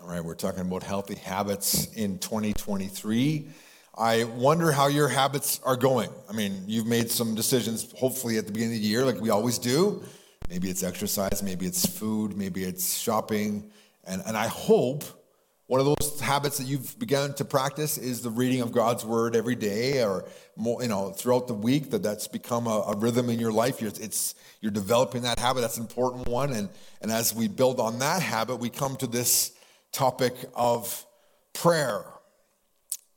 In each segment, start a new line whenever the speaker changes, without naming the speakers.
All right, we're talking about healthy habits in 2023. I wonder how your habits are going. I mean, you've made some decisions, hopefully, at the beginning of the year, like we always do. Maybe it's exercise, maybe it's food, maybe it's shopping. And, and I hope one of those habits that you've begun to practice is the reading of God's word every day or more, you know, throughout the week, that that's become a, a rhythm in your life. You're, it's, you're developing that habit. That's an important one. And, and as we build on that habit, we come to this topic of prayer.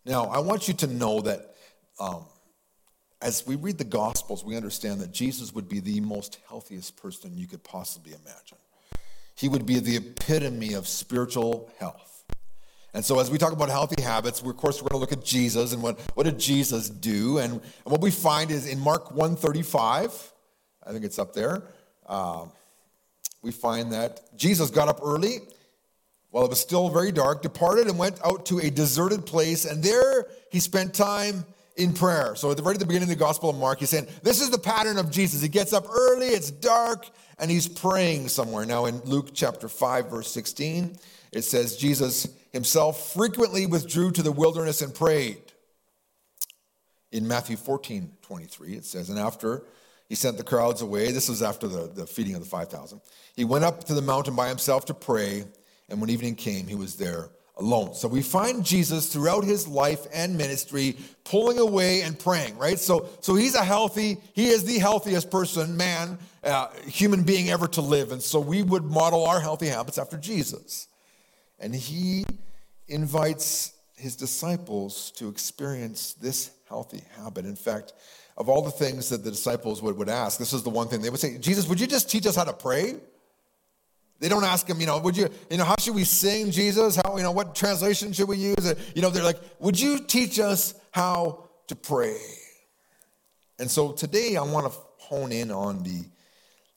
Now, I want you to know that um, as we read the Gospels, we understand that Jesus would be the most healthiest person you could possibly imagine. He would be the epitome of spiritual health. And so, as we talk about healthy habits, of course, we're going to look at Jesus and what, what did Jesus do? And, and what we find is in Mark 135, I think it's up there, uh, we find that Jesus got up early while it was still very dark, departed and went out to a deserted place, and there he spent time in prayer. So, at the, right at the beginning of the Gospel of Mark, he's saying, This is the pattern of Jesus. He gets up early, it's dark, and he's praying somewhere. Now, in Luke chapter 5, verse 16, it says, Jesus himself frequently withdrew to the wilderness and prayed. In Matthew 14, 23, it says, And after he sent the crowds away, this was after the, the feeding of the 5,000, he went up to the mountain by himself to pray and when evening came, he was there alone. So we find Jesus throughout his life and ministry pulling away and praying, right? So, so he's a healthy, he is the healthiest person, man, uh, human being ever to live. And so we would model our healthy habits after Jesus. And he invites his disciples to experience this healthy habit. In fact, of all the things that the disciples would, would ask, this is the one thing they would say, Jesus, would you just teach us how to pray? They don't ask him, you know, would you, you know, how should we sing Jesus? How, you know, what translation should we use? Uh, you know, they're like, would you teach us how to pray? And so today I want to hone in on the,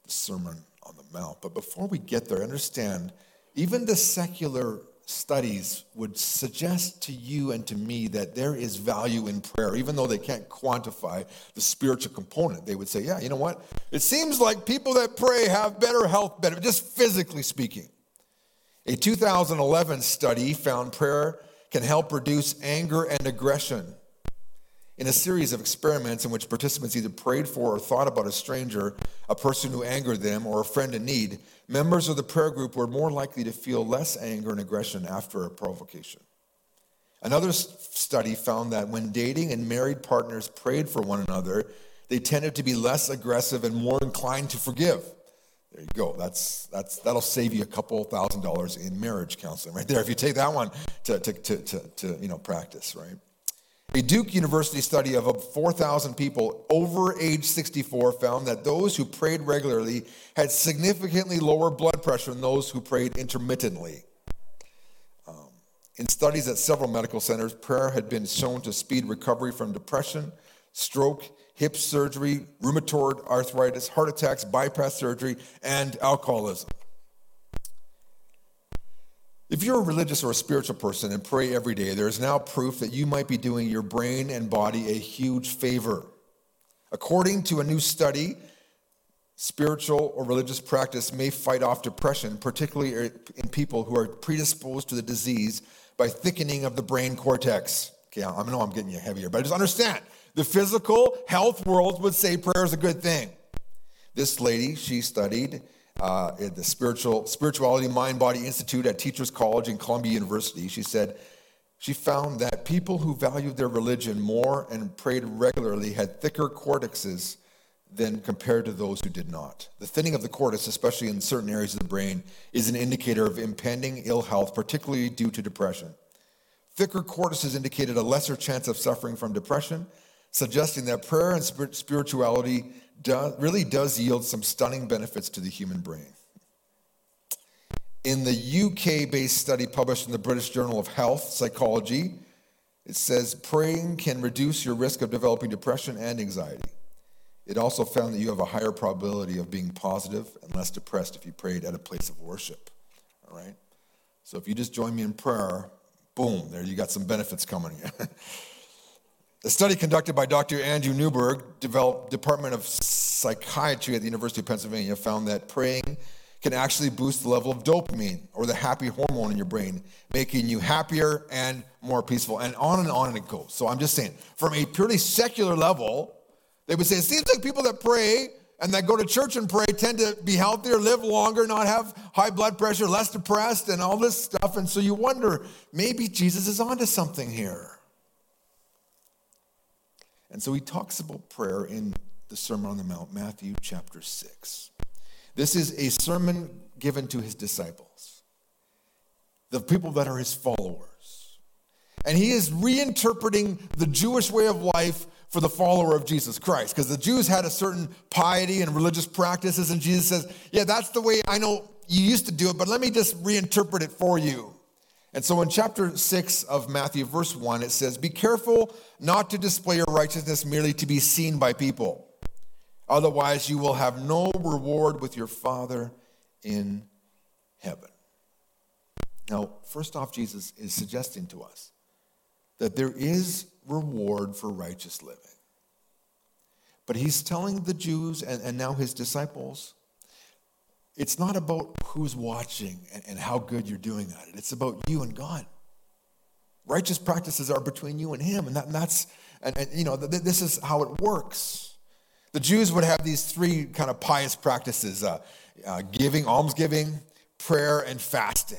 the Sermon on the Mount. But before we get there, understand, even the secular studies would suggest to you and to me that there is value in prayer, even though they can't quantify the spiritual component. They would say, yeah, you know what? It seems like people that pray have better health, better, just physically speaking. A 2011 study found prayer can help reduce anger and aggression. In a series of experiments in which participants either prayed for or thought about a stranger, a person who angered them, or a friend in need, members of the prayer group were more likely to feel less anger and aggression after a provocation. Another study found that when dating and married partners prayed for one another, they tended to be less aggressive and more inclined to forgive. There you go. That's, that's, that'll save you a couple thousand dollars in marriage counseling right there if you take that one to, to, to, to, to you know, practice, right? A Duke University study of 4,000 people over age 64 found that those who prayed regularly had significantly lower blood pressure than those who prayed intermittently. Um, in studies at several medical centers, prayer had been shown to speed recovery from depression, stroke, hip surgery, rheumatoid arthritis, heart attacks, bypass surgery, and alcoholism. If you're a religious or a spiritual person and pray every day, there is now proof that you might be doing your brain and body a huge favor. According to a new study, spiritual or religious practice may fight off depression, particularly er, in people who are predisposed to the disease by thickening of the brain cortex. Okay, I know I'm getting you heavier, but just understand the physical health world would say prayer is a good thing. This lady, she studied uh, at the Spiritual, Spirituality Mind Body Institute at Teachers College in Columbia University. She said she found that people who valued their religion more and prayed regularly had thicker cortexes than compared to those who did not. The thinning of the cortex, especially in certain areas of the brain, is an indicator of impending ill health, particularly due to depression. Thicker cortices indicated a lesser chance of suffering from depression, suggesting that prayer and spirituality really does yield some stunning benefits to the human brain. In the UK based study published in the British Journal of Health Psychology, it says praying can reduce your risk of developing depression and anxiety. It also found that you have a higher probability of being positive and less depressed if you prayed at a place of worship. All right? So if you just join me in prayer, boom, there you got some benefits coming. A study conducted by Dr. Andrew Newberg, Department of Psychiatry at the University of Pennsylvania, found that praying can actually boost the level of dopamine or the happy hormone in your brain, making you happier and more peaceful. And on and on and it goes. So I'm just saying, from a purely secular level, they would say it seems like people that pray and that go to church and pray tend to be healthier, live longer, not have high blood pressure, less depressed, and all this stuff. And so you wonder, maybe Jesus is onto something here. And so he talks about prayer in the Sermon on the Mount, Matthew chapter 6. This is a sermon given to his disciples, the people that are his followers. And he is reinterpreting the Jewish way of life for the follower of Jesus Christ. Because the Jews had a certain piety and religious practices, and Jesus says, Yeah, that's the way I know you used to do it, but let me just reinterpret it for you. And so in chapter 6 of Matthew, verse 1, it says, Be careful not to display your righteousness merely to be seen by people. Otherwise, you will have no reward with your Father in heaven. Now, first off, Jesus is suggesting to us that there is reward for righteous living. But he's telling the Jews and, and now his disciples it's not about who's watching and, and how good you're doing at it, it's about you and God. Righteous practices are between you and him, and, that, and that's, and, and, you know, th- this is how it works. The Jews would have these three kind of pious practices uh, uh, giving, almsgiving, prayer, and fasting.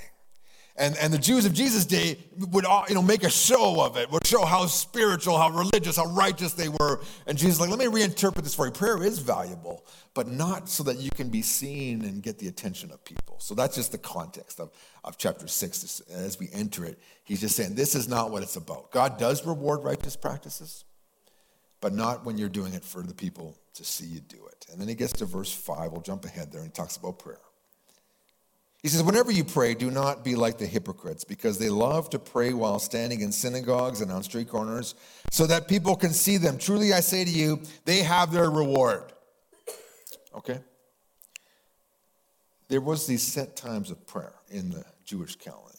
And, and the Jews of Jesus' day would you know, make a show of it, would show how spiritual, how religious, how righteous they were. And Jesus like, let me reinterpret this for you. Prayer is valuable, but not so that you can be seen and get the attention of people. So that's just the context of, of chapter six. As we enter it, he's just saying, this is not what it's about. God does reward righteous practices, but not when you're doing it for the people to see you do it. And then he gets to verse five. We'll jump ahead there and he talks about prayer. He says, Whenever you pray, do not be like the hypocrites, because they love to pray while standing in synagogues and on street corners, so that people can see them. Truly, I say to you, they have their reward. Okay? There was these set times of prayer in the Jewish calendar.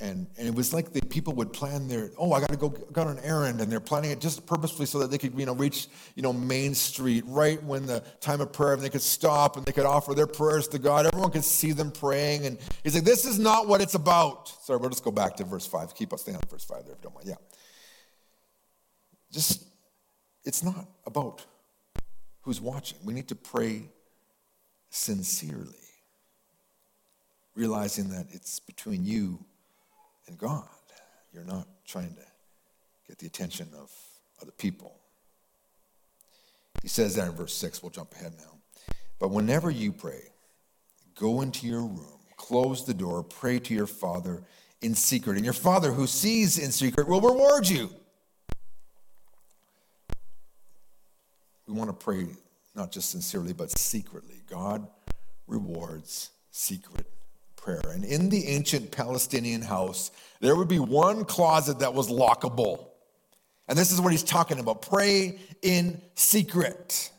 And, and it was like the people would plan their, oh, I got to go go on an errand, and they're planning it just purposefully so that they could, you know, reach, you know, Main Street right when the time of prayer, and they could stop and they could offer their prayers to God. Everyone could see them praying, and he's like, this is not what it's about. Sorry, we'll just go back to verse five. Keep us staying on verse five there, if you don't mind. Yeah, just it's not about who's watching. We need to pray sincerely, realizing that it's between you and God. You're not trying to get the attention of other people. He says that in verse 6. We'll jump ahead now. But whenever you pray, go into your room, close the door, pray to your Father in secret. And your Father who sees in secret will reward you. We want to pray not just sincerely, but secretly. God rewards secret prayer. And in the ancient Palestinian house, there would be one closet that was lockable. And this is what he's talking about pray in secret.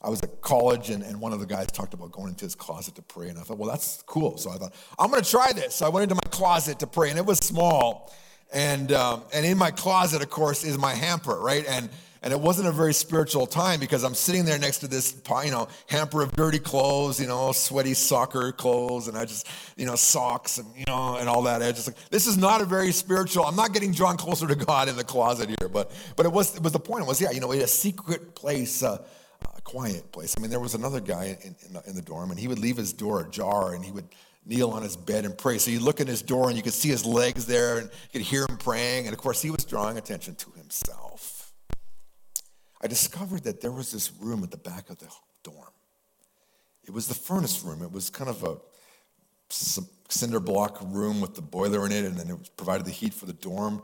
I was at college, and, and one of the guys talked about going into his closet to pray. And I thought, well, that's cool. So I thought, I'm going to try this. So I went into my closet to pray, and it was small. And, um, and in my closet, of course, is my hamper, right? And and it wasn't a very spiritual time because I'm sitting there next to this, you know, hamper of dirty clothes, you know, sweaty soccer clothes, and I just, you know, socks and, you know, and all that. I just like, this is not a very spiritual, I'm not getting drawn closer to God in the closet here. But, but it was, it was the point It was, yeah, you know, a secret place, uh, a quiet place. I mean, there was another guy in, in, the, in the dorm, and he would leave his door ajar, and he would, kneel on his bed and pray. So you look in his door and you could see his legs there and you could hear him praying. And of course, he was drawing attention to himself. I discovered that there was this room at the back of the dorm. It was the furnace room. It was kind of a cinder block room with the boiler in it, and then it provided the heat for the dorm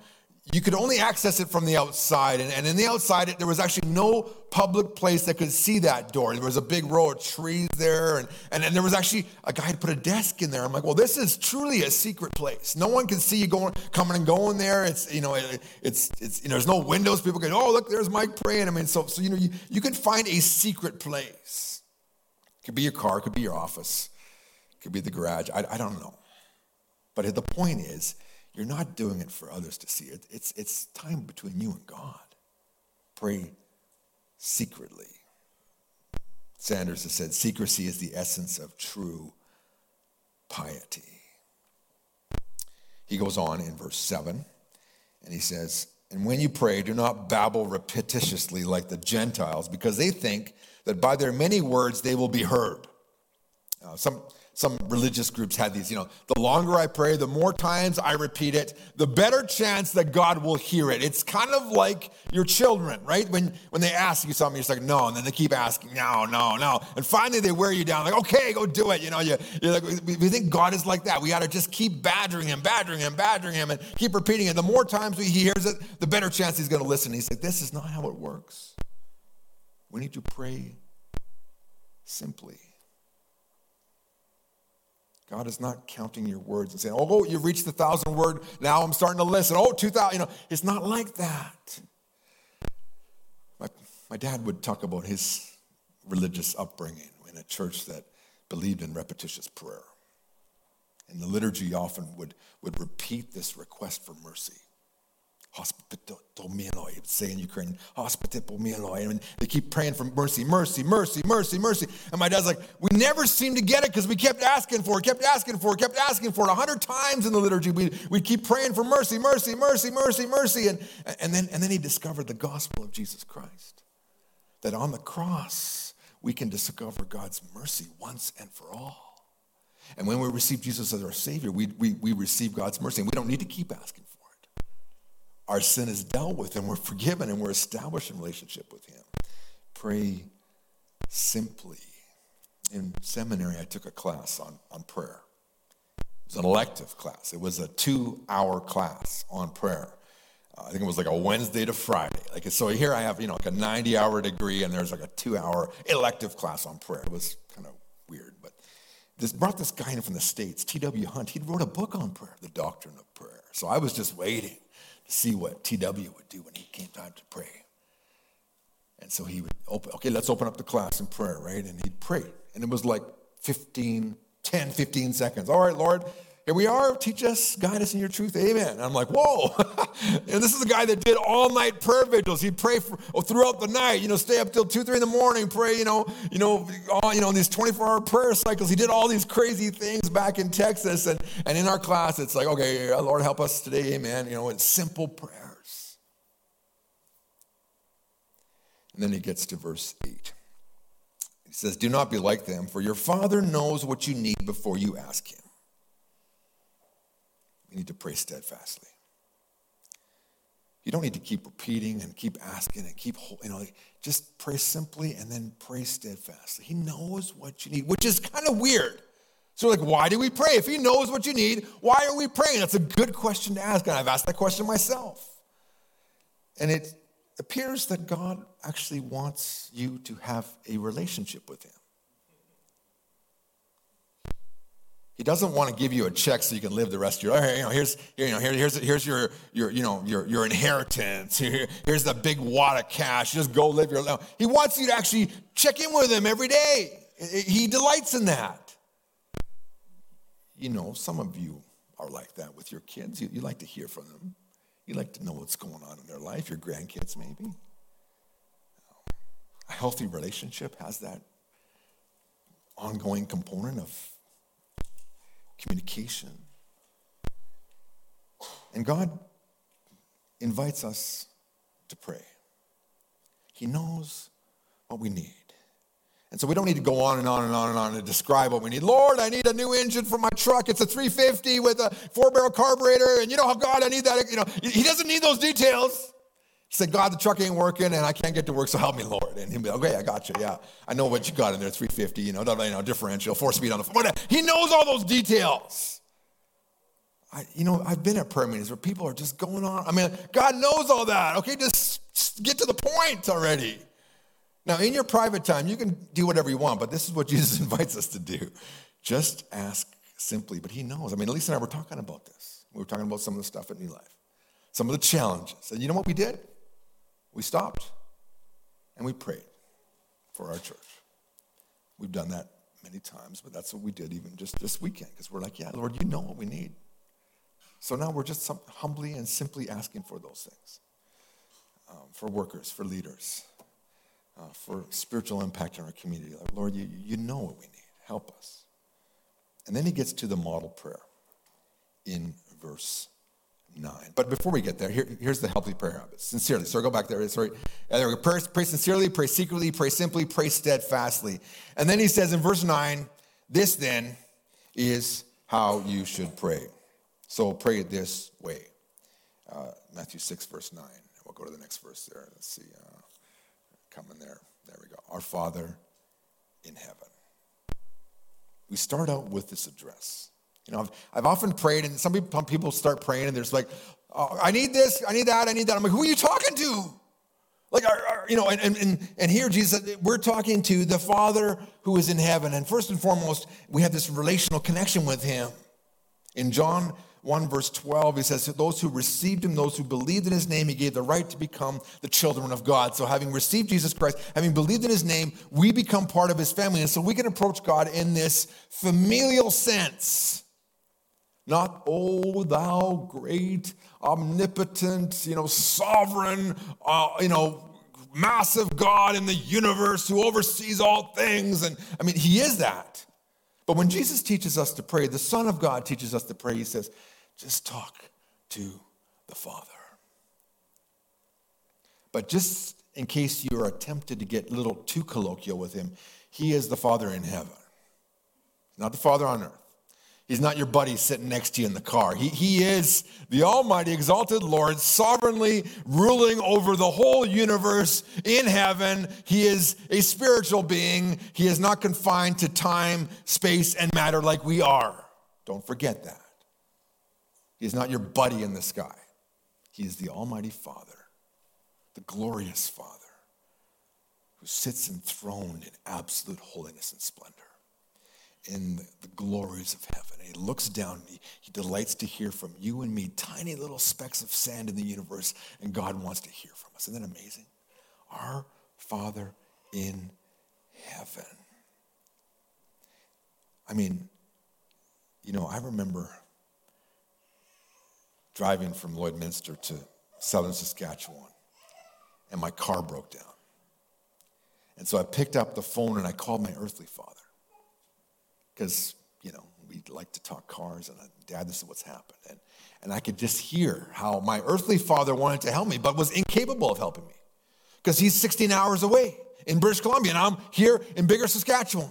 you could only access it from the outside. And, and in the outside, there was actually no public place that could see that door. There was a big row of trees there. And, and, and there was actually a guy had put a desk in there. I'm like, well, this is truly a secret place. No one can see you going, coming and going there. It's, you know, it, it's, it's, you know, there's no windows. People can, oh, look, there's Mike praying. I mean, so, so you know, you, you can find a secret place. It could be your car, it could be your office, it could be the garage. I, I don't know. But the point is, you're not doing it for others to see. It, it's, it's time between you and God. Pray secretly. Sanders has said secrecy is the essence of true piety. He goes on in verse 7 and he says, And when you pray, do not babble repetitiously like the Gentiles, because they think that by their many words they will be heard. Some, some religious groups had these, you know, the longer I pray, the more times I repeat it, the better chance that God will hear it. It's kind of like your children, right? When, when they ask you something, you're just like, no, and then they keep asking, no, no, no. And finally they wear you down, like, okay, go do it. You know, you, you're like, we, we think God is like that. We got to just keep badgering him, badgering him, badgering him, and keep repeating it. The more times he hears it, the better chance he's going to listen. He's like, this is not how it works. We need to pray simply. God is not counting your words and saying, oh, you've reached the thousand word, now I'm starting to listen. Oh, 2,000, you know, it's not like that. My, my dad would talk about his religious upbringing in a church that believed in repetitious prayer. And the liturgy often would, would repeat this request for mercy. Hospitopomiloi, say in Ukrainian, Hospital, hospitopomiloi. And they keep praying for mercy, mercy, mercy, mercy, mercy. And my dad's like, we never seemed to get it because we kept asking for it, kept asking for it, kept asking for it. A hundred times in the liturgy, we, we'd keep praying for mercy, mercy, mercy, mercy, mercy. And, and, then, and then he discovered the gospel of Jesus Christ. That on the cross, we can discover God's mercy once and for all. And when we receive Jesus as our Savior, we, we, we receive God's mercy. And we don't need to keep asking our sin is dealt with and we're forgiven and we're established in relationship with Him. Pray simply. In seminary, I took a class on, on prayer. It was an elective class, it was a two hour class on prayer. Uh, I think it was like a Wednesday to Friday. Like so, here I have you know like a 90 hour degree, and there's like a two hour elective class on prayer. It was kind of weird, but this brought this guy in from the states, T.W. Hunt. He'd wrote a book on prayer, The Doctrine of Prayer. So I was just waiting to see what TW would do when he came time to pray. And so he would open, okay, let's open up the class in prayer, right? And he'd pray. And it was like 15, 10, 15 seconds. All right, Lord, here we are. Teach us, guide us in your truth. Amen. And I'm like, whoa. and this is a guy that did all night prayer vigils. He'd pray for, oh, throughout the night, you know, stay up till two, three in the morning, pray, you know, you know, all, you know, these 24 hour prayer cycles. He did all these crazy things back in Texas. And, and in our class, it's like, okay, Lord, help us today. Amen. You know, in simple prayers. And then he gets to verse 8. He says, Do not be like them, for your Father knows what you need before you ask him. You need to pray steadfastly. You don't need to keep repeating and keep asking and keep, you know, just pray simply and then pray steadfastly. He knows what you need, which is kind of weird. So, like, why do we pray? If He knows what you need, why are we praying? That's a good question to ask, and I've asked that question myself. And it appears that God actually wants you to have a relationship with Him. He doesn't want to give you a check so you can live the rest of your life. You know, here's, you know, here, here's, here's your, your, you know, your, your inheritance. Here, here's the big wad of cash. Just go live your life. He wants you to actually check in with him every day. He delights in that. You know, some of you are like that with your kids. You, you like to hear from them. You like to know what's going on in their life, your grandkids maybe. A healthy relationship has that ongoing component of communication. And God invites us to pray. He knows what we need. And so we don't need to go on and on and on and on and describe what we need. Lord, I need a new engine for my truck. It's a 350 with a four barrel carburetor. And you know how God, I need that. You know, he doesn't need those details. Said, God, the truck ain't working and I can't get to work, so help me, Lord. And he'd be, like, okay, I got you. Yeah. I know what you got in there 350, you know, you know differential, four speed on the phone. Uh, he knows all those details. I, you know, I've been at prayer meetings where people are just going on. I mean, God knows all that. Okay, just, just get to the point already. Now, in your private time, you can do whatever you want, but this is what Jesus invites us to do. Just ask simply, but he knows. I mean, Lisa and I were talking about this. We were talking about some of the stuff at New Life, some of the challenges. And you know what we did? We stopped and we prayed for our church. We've done that many times, but that's what we did even just this weekend because we're like, yeah, Lord, you know what we need. So now we're just humbly and simply asking for those things um, for workers, for leaders, uh, for spiritual impact in our community. Lord, you, you know what we need. Help us. And then he gets to the model prayer in verse 9. But before we get there, here, here's the healthy prayer habits. Sincerely. So go back there. Sorry. There we go. Pray, pray sincerely, pray secretly, pray simply, pray steadfastly. And then he says in verse 9, this then is how you should pray. So pray this way. Uh, Matthew 6, verse 9. We'll go to the next verse there. Let's see. Uh, coming there. There we go. Our Father in heaven. We start out with this address. You know, I've, I've often prayed, and some people, some people start praying, and there's like, oh, I need this, I need that, I need that. I'm like, who are you talking to? Like, you know, and, and, and here Jesus we're talking to the Father who is in heaven. And first and foremost, we have this relational connection with him. In John 1, verse 12, he says, Those who received him, those who believed in his name, he gave the right to become the children of God. So, having received Jesus Christ, having believed in his name, we become part of his family. And so we can approach God in this familial sense. Not, oh, thou great, omnipotent, you know, sovereign, uh, you know, massive God in the universe who oversees all things. And I mean, he is that. But when Jesus teaches us to pray, the Son of God teaches us to pray, he says, just talk to the Father. But just in case you're tempted to get a little too colloquial with him, he is the Father in heaven, not the Father on earth. He's not your buddy sitting next to you in the car. He, he is the Almighty, exalted Lord, sovereignly ruling over the whole universe in heaven. He is a spiritual being. He is not confined to time, space, and matter like we are. Don't forget that. He is not your buddy in the sky. He is the Almighty Father, the glorious Father, who sits enthroned in absolute holiness and splendor in the glories of heaven. He looks down, he, he delights to hear from you and me, tiny little specks of sand in the universe, and God wants to hear from us. Isn't that amazing? Our Father in heaven. I mean, you know, I remember driving from Lloydminster to southern Saskatchewan, and my car broke down. And so I picked up the phone and I called my earthly father because, you know, we like to talk cars, and uh, Dad, this is what's happened. And, and I could just hear how my earthly father wanted to help me, but was incapable of helping me because he's 16 hours away in British Columbia, and I'm here in Biggar Saskatchewan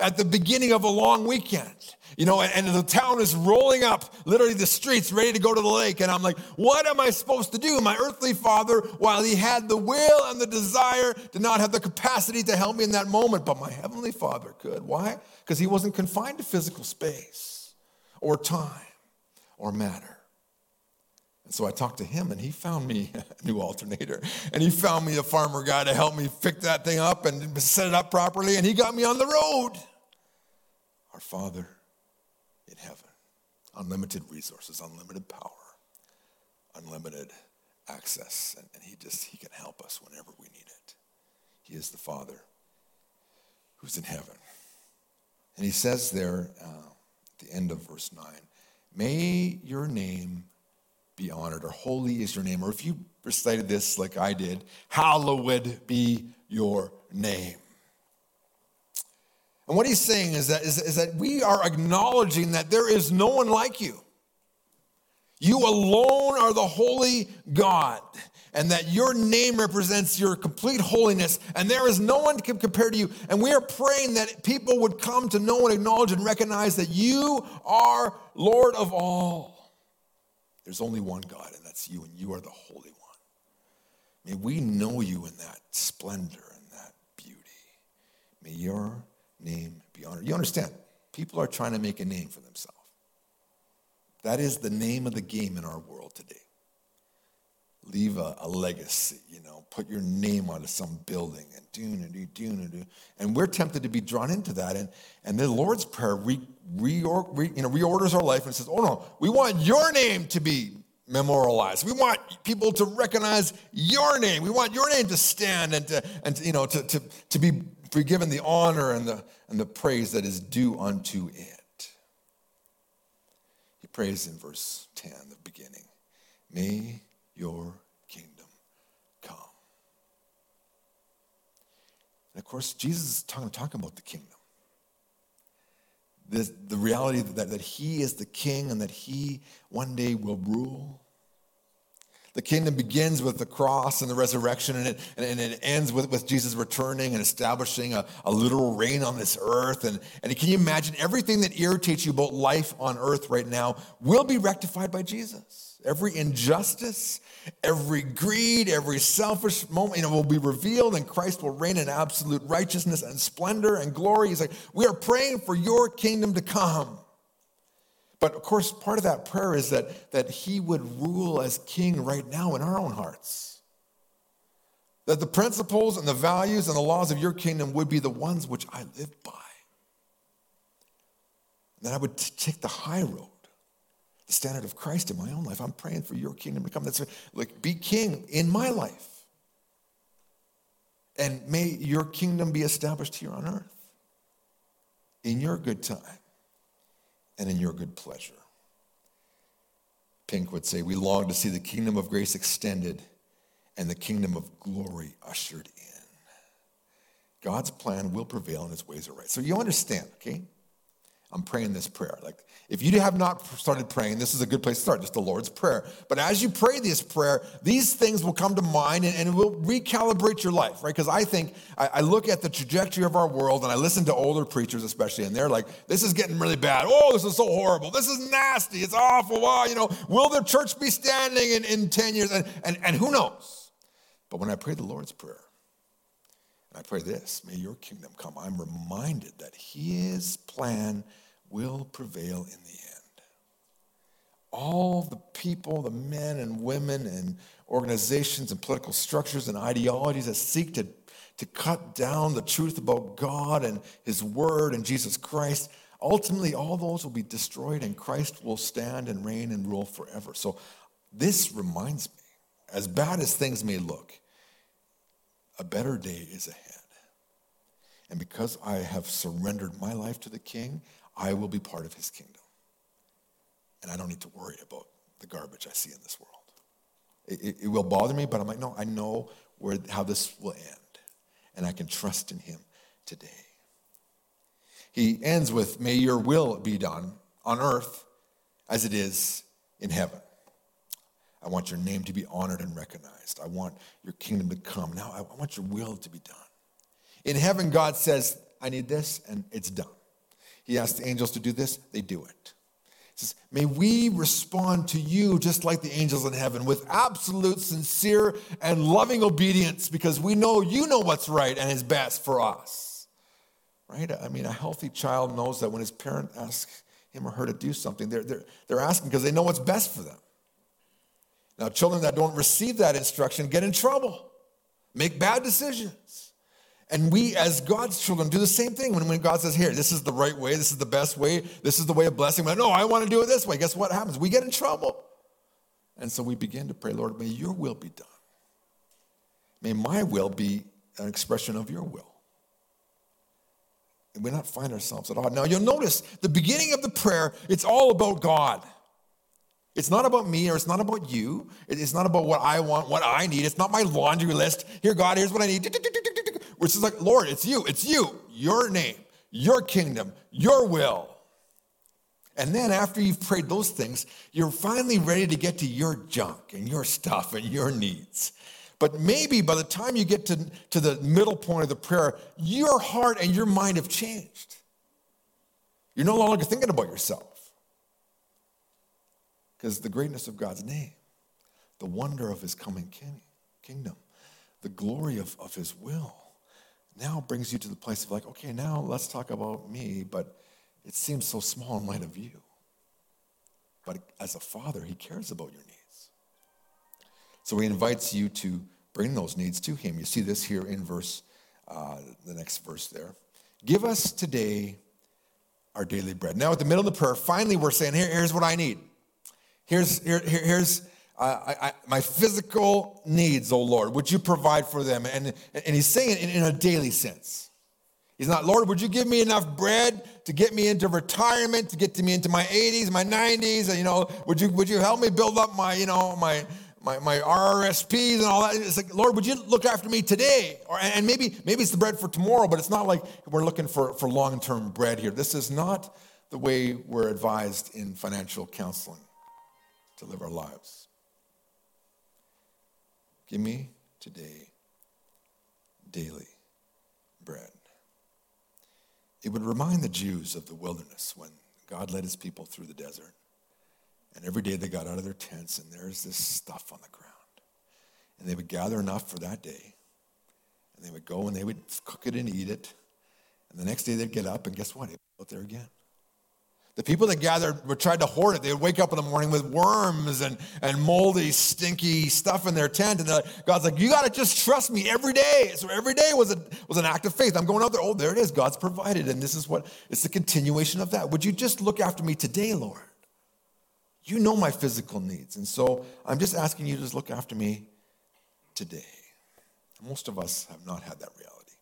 at the beginning of a long weekend. You know, and, the town is rolling up, literally the streets, ready to go to the lake. And I'm like, what am I supposed to do? My earthly father, while he had the will and the desire, did not have the capacity to help me in that moment. But my heavenly father could. Why? Because he wasn't confined to physical space or time or matter. So I talked to him, and he found me a new alternator. And he found me a farmer guy to help me fix that thing up and set it up properly. And he got me on the road. Our Father in heaven, unlimited resources, unlimited power, unlimited access. And, and he just, he can help us whenever we need it. He is the Father who's in heaven. And he says there uh, at the end of verse 9, May your name be honored, or holy is your name. Or if you recited this like I did, hallowed be your name. And what he's saying is that, is, is that we are acknowledging that there is no one like you. You alone are the holy God, and that your name represents your complete holiness, and there is no one to compare to you. And we are praying that people would come to know and acknowledge and recognize that you are Lord of all. There's only one God, and that's you, and you are the Holy One. May we know you in that splendor and that beauty. May your name be honored. You understand, people are trying to make a name for themselves. That is the name of the game in our world today. Leave a, a legacy, you know, put your name onto some building and do and do, do and do. And we're tempted to be drawn into that. And, and the Lord's Prayer re, re, you know, reorders our life and says, oh no, we want your name to be memorialized. We want people to recognize your name. We want your name to stand and to, and to, you know, to, to, to be, be given the honor and the, and the praise that is due unto it. He prays in verse 10, the beginning. May your kingdom come. And of course, Jesus is talking, talking about the kingdom. The, the reality that, that he is the king and that he one day will rule. The kingdom begins with the cross and the resurrection, and it, and it ends with, with Jesus returning and establishing a, a literal reign on this earth. And, and can you imagine everything that irritates you about life on earth right now will be rectified by Jesus? Every injustice, every greed, every selfish moment, you know, will be revealed, and Christ will reign in absolute righteousness and splendor and glory. He's like, we are praying for your kingdom to come. But of course, part of that prayer is that, that he would rule as king right now in our own hearts. That the principles and the values and the laws of your kingdom would be the ones which I live by. And that I would take the high road standard of Christ in my own life. I'm praying for your kingdom to come. That's like be king in my life. And may your kingdom be established here on earth in your good time and in your good pleasure. Pink would say, We long to see the kingdom of grace extended and the kingdom of glory ushered in. God's plan will prevail and his ways are right. So you understand, okay? I'm praying this prayer. Like, if you have not started praying, this is a good place to start, just the Lord's Prayer. But as you pray this prayer, these things will come to mind and, and it will recalibrate your life, right? Because I think, I, I, look at the trajectory of our world and I listen to older preachers, especially, and they're like, this is getting really bad. Oh, this is so horrible. This is nasty. It's awful. Wow, you know, will the church be standing in, in 10 years? And, and, and who knows? But when I pray the Lord's Prayer, and I pray this, may your kingdom come, I'm reminded that his plan will prevail in the end. All the people, the men and women and organizations and political structures and ideologies that seek to, to cut down the truth about God and His Word and Jesus Christ, ultimately all those will be destroyed and Christ will stand and reign and rule forever. So this reminds me, as bad as things may look, a better day is ahead. And because I have surrendered my life to the King, I will be part of his kingdom. And I don't need to worry about the garbage I see in this world. It, it, it will bother me, but I'm like, no, I know where, how this will end. And I can trust in him today. He ends with, May your will be done on earth as it is in heaven. I want your name to be honored and recognized. I want your kingdom to come. Now, I want your will to be done. In heaven, God says, I need this, and it's done. He asked the angels to do this, they do it. He says, May we respond to you just like the angels in heaven with absolute, sincere, and loving obedience because we know you know what's right and is best for us. Right? I mean, a healthy child knows that when his parent asks him or her to do something, they're, they're, they're asking because they know what's best for them. Now, children that don't receive that instruction get in trouble, make bad decisions. And we, as God's children, do the same thing when, when God says, Here, this is the right way, this is the best way, this is the way of blessing. But no, I want to do it this way. Guess what happens? We get in trouble. And so we begin to pray, Lord, may your will be done. May my will be an expression of your will. And we not find ourselves at all. Now you'll notice the beginning of the prayer, it's all about God. It's not about me or it's not about you. It's not about what I want, what I need. It's not my laundry list. Here, God, here's what I need which is like, Lord, it's you, it's you, your name, your kingdom, your will. And then after you've prayed those things, you're finally ready to get to your junk and your stuff and your needs. But maybe by the time you get to, to the middle point of the prayer, your heart and your mind have changed. You're no longer thinking about yourself. Because the greatness of God's name, the wonder of his coming king, kingdom, the glory of, of his will, now brings you to the place of like, okay, now let's talk about me, but it seems so small in light of you. But as a father, he cares about your needs. So he invites you to bring those needs to him. You see this here in verse, uh, the next verse there. Give us today our daily bread. Now, at the middle of the prayer, finally, we're saying, here, here's what I need. Here's, here, here's, I, I, my physical needs, oh Lord, would you provide for them? And, and he's saying it in, in a daily sense. He's not, Lord, would you give me enough bread to get me into retirement, to get to me into my 80s, my 90s? You know, would you, would you help me build up my, you know, my, my, my RRSPs and all that. It's like, Lord, would you look after me today? Or, and maybe, maybe it's the bread for tomorrow, but it's not like we're looking for, for long term bread here. This is not the way we're advised in financial counseling to live our lives. Give me today daily bread. It would remind the Jews of the wilderness when God led his people through the desert. And every day they got out of their tents and there's this stuff on the ground. And they would gather enough for that day. And they would go and they would cook it and eat it. And the next day they'd get up and guess what? It was out there again. The people that gathered were tried to hoard it. They would wake up in the morning with worms and, and moldy, stinky stuff in their tent. And God's like, you got to just trust me every day. So every day was, a, was an act of faith. I'm going out there. Oh, there it is. God's provided. And this is what, it's the continuation of that. Would you just look after me today, Lord? You know my physical needs. And so I'm just asking you to just look after me today. Most of us have not had that reality.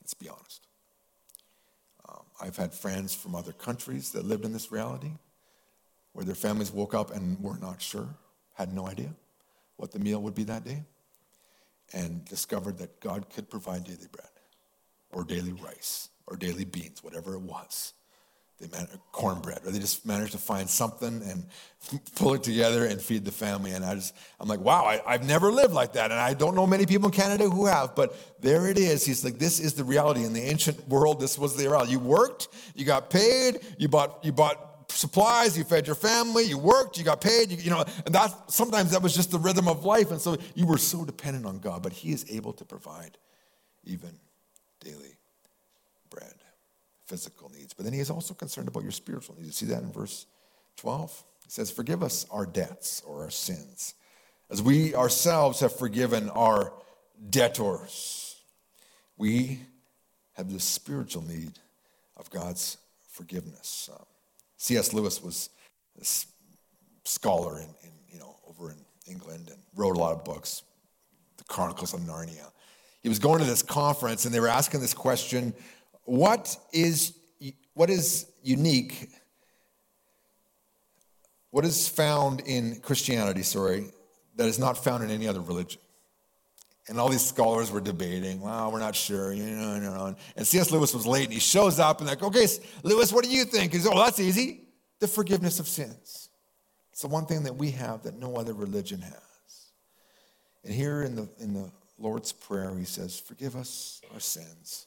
Let's be honest. I've had friends from other countries that lived in this reality where their families woke up and were not sure, had no idea what the meal would be that day, and discovered that God could provide daily bread or daily rice or daily beans, whatever it was they man- cornbread, or they just managed to find something and pull it together and feed the family. And I just, I'm like, wow, I, have never lived like that. And I don't know many people in Canada who have, but there it is. He's like, this is the reality. In the ancient world, this was the reality. You worked, you got paid, you bought, you bought supplies, you fed your family, you worked, you got paid, you, you know, and that sometimes that was just the rhythm of life. And so you were so dependent on God, but He is able to provide even daily physical needs, but then he is also concerned about your spiritual needs. You see that in verse 12? He says, Forgive us our debts or our sins, as we ourselves have forgiven our debtors. We have the spiritual need of God's forgiveness. Um, C.S. Lewis was this scholar in, in, you know, over in England and wrote a lot of books, The Chronicles of Narnia. He was going to this conference and they were asking this question what is, what is unique, what is found in Christianity, sorry, that is not found in any other religion? And all these scholars were debating, well, we're not sure, you know, know. And C.S. Lewis was late and he shows up and like, okay, Lewis, what do you think? He says, oh, that's easy. The forgiveness of sins. It's the one thing that we have that no other religion has. And here in the, in the Lord's Prayer, he says, forgive us our sins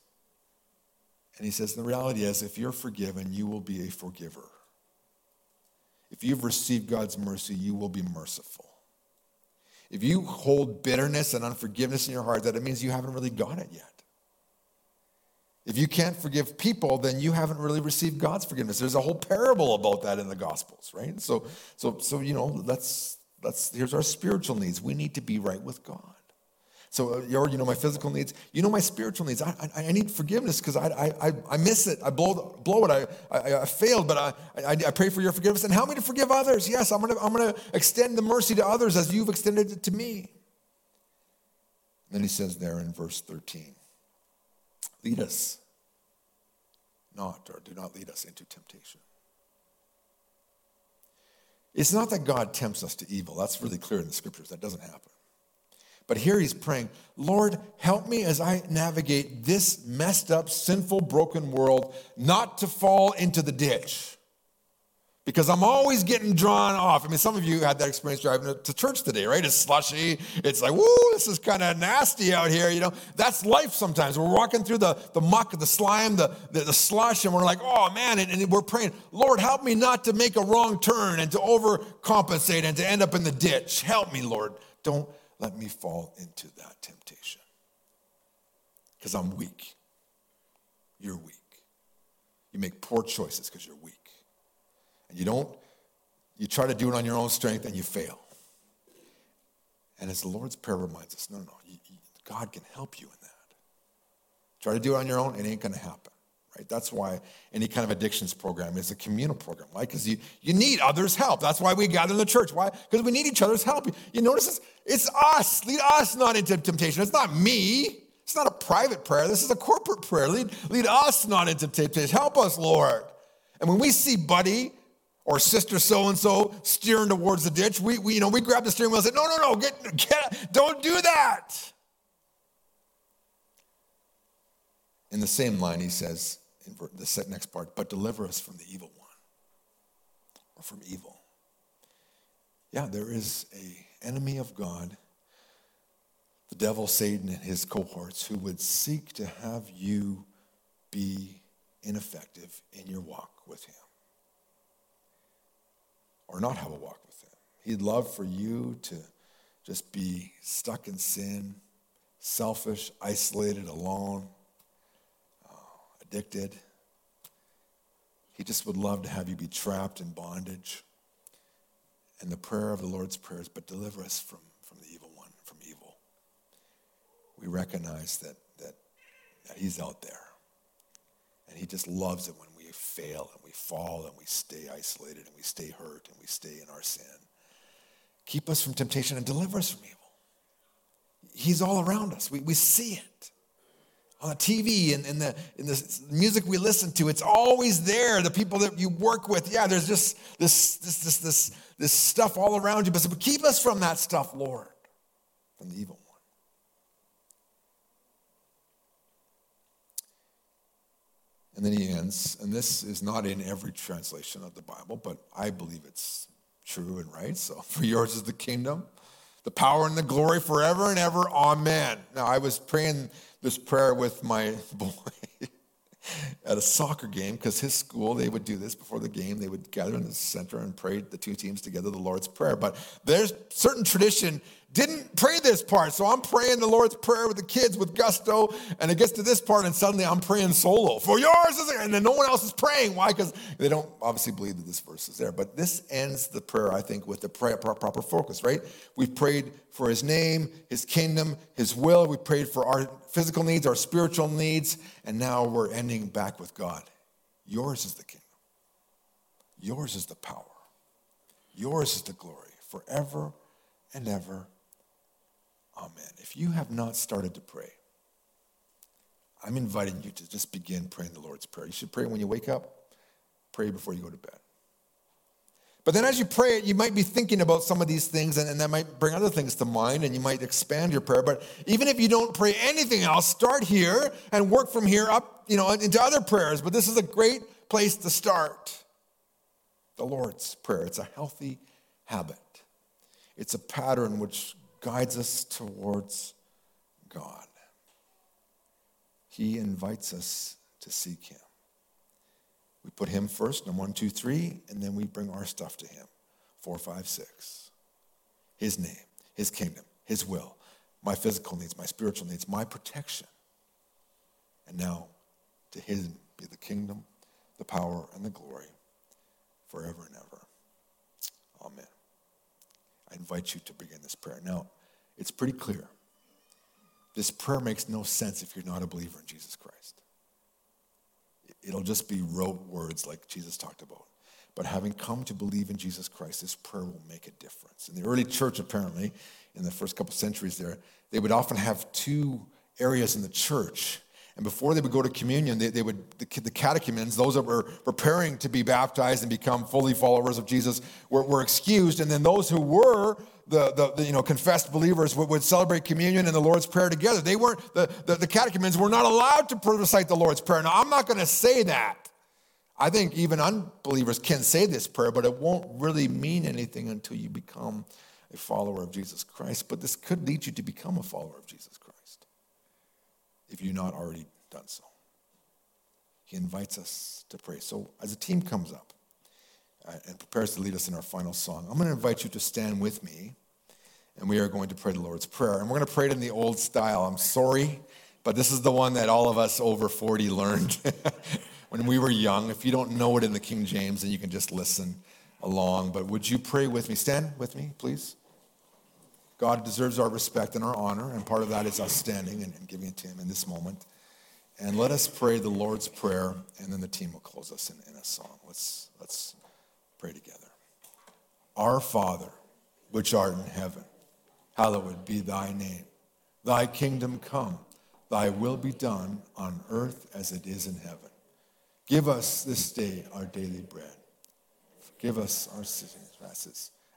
and he says, the reality is, if you're forgiven, you will be a forgiver. If you've received God's mercy, you will be merciful. If you hold bitterness and unforgiveness in your heart, that it means you haven't really got it yet. If you can't forgive people, then you haven't really received God's forgiveness. There's a whole parable about that in the Gospels, right? So, so, so you know, let's let's. here's our spiritual needs. We need to be right with God. So, uh, you know, my physical needs, you know, my spiritual needs. I, I, I need forgiveness because I, I, I miss it. I blow, blow it. I, I, I failed, but I, I, I pray for your forgiveness and help me to forgive others. Yes, I'm going to I'm to extend the mercy to others as you've extended it to me. then he says there in verse 13, lead us not, or do not lead us into temptation. It's not that God tempts us to evil. That's really clear in the scriptures. That doesn't happen. But here he's praying, Lord, help me as I navigate this messed up, sinful, broken world not to fall into the ditch. Because I'm always getting drawn off. I mean, some of you had that experience driving to church today, right? It's slushy. It's like, woo, this is kind of nasty out here, you know? That's life sometimes. We're walking through the, the muck, the slime, the, the, the slush, and we're like, oh man, and, and we're praying, Lord, help me not to make a wrong turn and to overcompensate and to end up in the ditch. Help me, Lord. Don't let me fall into that temptation. Because I'm weak. You're weak. You make poor choices because you're weak. And you don't, you try to do it on your own strength and you fail. And as the Lord's Prayer reminds us, no, no, you, God can help you in that. Try to do it on your own, it ain't going to happen right? That's why any kind of addictions program is a communal program, right? Because you, you need others' help. That's why we gather in the church. Why? Because we need each other's help. You notice this? It's us. Lead us not into temptation. It's not me. It's not a private prayer. This is a corporate prayer. Lead, lead us not into temptation. Help us, Lord. And when we see Buddy or sister so and so steering towards the ditch, we, we, you know, we grab the steering wheel and say, no, no, no, get, get, don't do that. In the same line, he says in the set next part, but deliver us from the evil one or from evil. Yeah, there is a enemy of God, the devil, Satan, and his cohorts who would seek to have you be ineffective in your walk with him or not have a walk with him. He'd love for you to just be stuck in sin, selfish, isolated, alone, addicted. He just would love to have you be trapped in bondage. And the prayer of the Lord's prayers, but deliver us from, from the evil one, from evil. We recognize that, that, that He's out there. And He just loves it when we fail and we fall and we stay isolated and we stay hurt and we stay in our sin. Keep us from temptation and deliver us from evil. He's all around us. We, we see it on the TV and in the, in the music we listen to. It's always there. The people that you work with, yeah, there's just this, this, this, this, this stuff all around you. But keep us from that stuff, Lord, from the evil one. And then he ends, and this is not in every translation of the Bible, but I believe it's true and right. So, for yours is the kingdom, the power and the glory forever and ever. Amen. Now, I was praying this prayer with my boy at a soccer game because his school, they would do this before the game. They would gather in the center and pray the two teams together the Lord's Prayer. But there's certain tradition didn't pray this part. So I'm praying the Lord's Prayer with the kids with gusto, and it gets to this part, and suddenly I'm praying solo. For yours is and then no one else is praying. Why? Because they don't obviously believe that this verse is there. But this ends the prayer, I think, with the prayer, proper focus, right? We've prayed for his name, his kingdom, his will. We prayed for our physical needs, our spiritual needs, and now we're ending back with God. Yours is the kingdom. Yours is the power. Yours is the glory forever and ever Amen. If you have not started to pray, I'm inviting you to just begin praying the Lord's Prayer. You should pray when you wake up, pray before you go to bed. But then as you pray it, you might be thinking about some of these things, and, and that might bring other things to mind, and you might expand your prayer. But even if you don't pray anything else, start here and work from here up, you know, into other prayers. But this is a great place to start. The Lord's Prayer. It's a healthy habit. It's a pattern which guides us towards God. He invites us to seek Him. We put Him first in one, two, three, and then we bring our stuff to Him. Four, five, six. His name, His kingdom, His will, my physical needs, my spiritual needs, my protection. And now to Him be the kingdom, the power, and the glory forever and ever. Amen. I invite you to begin this prayer. Now, it's pretty clear. This prayer makes no sense if you're not a believer in Jesus Christ. It'll just be rote words like Jesus talked about. But having come to believe in Jesus Christ, this prayer will make a difference. In the early church, apparently, in the first couple centuries there, they would often have two areas in the church and before they would go to communion, they, they would, the, the, catechumens, those that were preparing to be baptized and become fully followers of Jesus, were, were excused. And then those who were the, the, the, you know, confessed believers would, would, celebrate communion and the Lord's Prayer together. They weren't, the, the, the catechumens were not allowed to recite the Lord's Prayer. Now, I'm not going to say that. I think even unbelievers can say this prayer, but it won't really mean anything until you become a follower of Jesus Christ. But this could lead you to become a follower of Jesus if you've not already done so. He invites us to pray. So as a team comes up uh, and prepares to lead us in our final song, I'm going to invite you to stand with me and we are going to pray the Lord's Prayer. And we're going to pray it in the old style. I'm sorry, but this is the one that all of us over 40 learned when we were young. If you don't know it in the King James, then you can just listen along. But would you pray with me? Stand with me, please. God deserves our respect and our honor, and part of that is us standing and, giving it to Him in this moment. And let us pray the Lord's Prayer, and then the team will close us in, in a song. Let's, let's pray together. Our Father, which art in heaven, hallowed be thy name. Thy kingdom come, thy will be done on earth as it is in heaven. Give us this day our daily bread Forgive us our trespasses,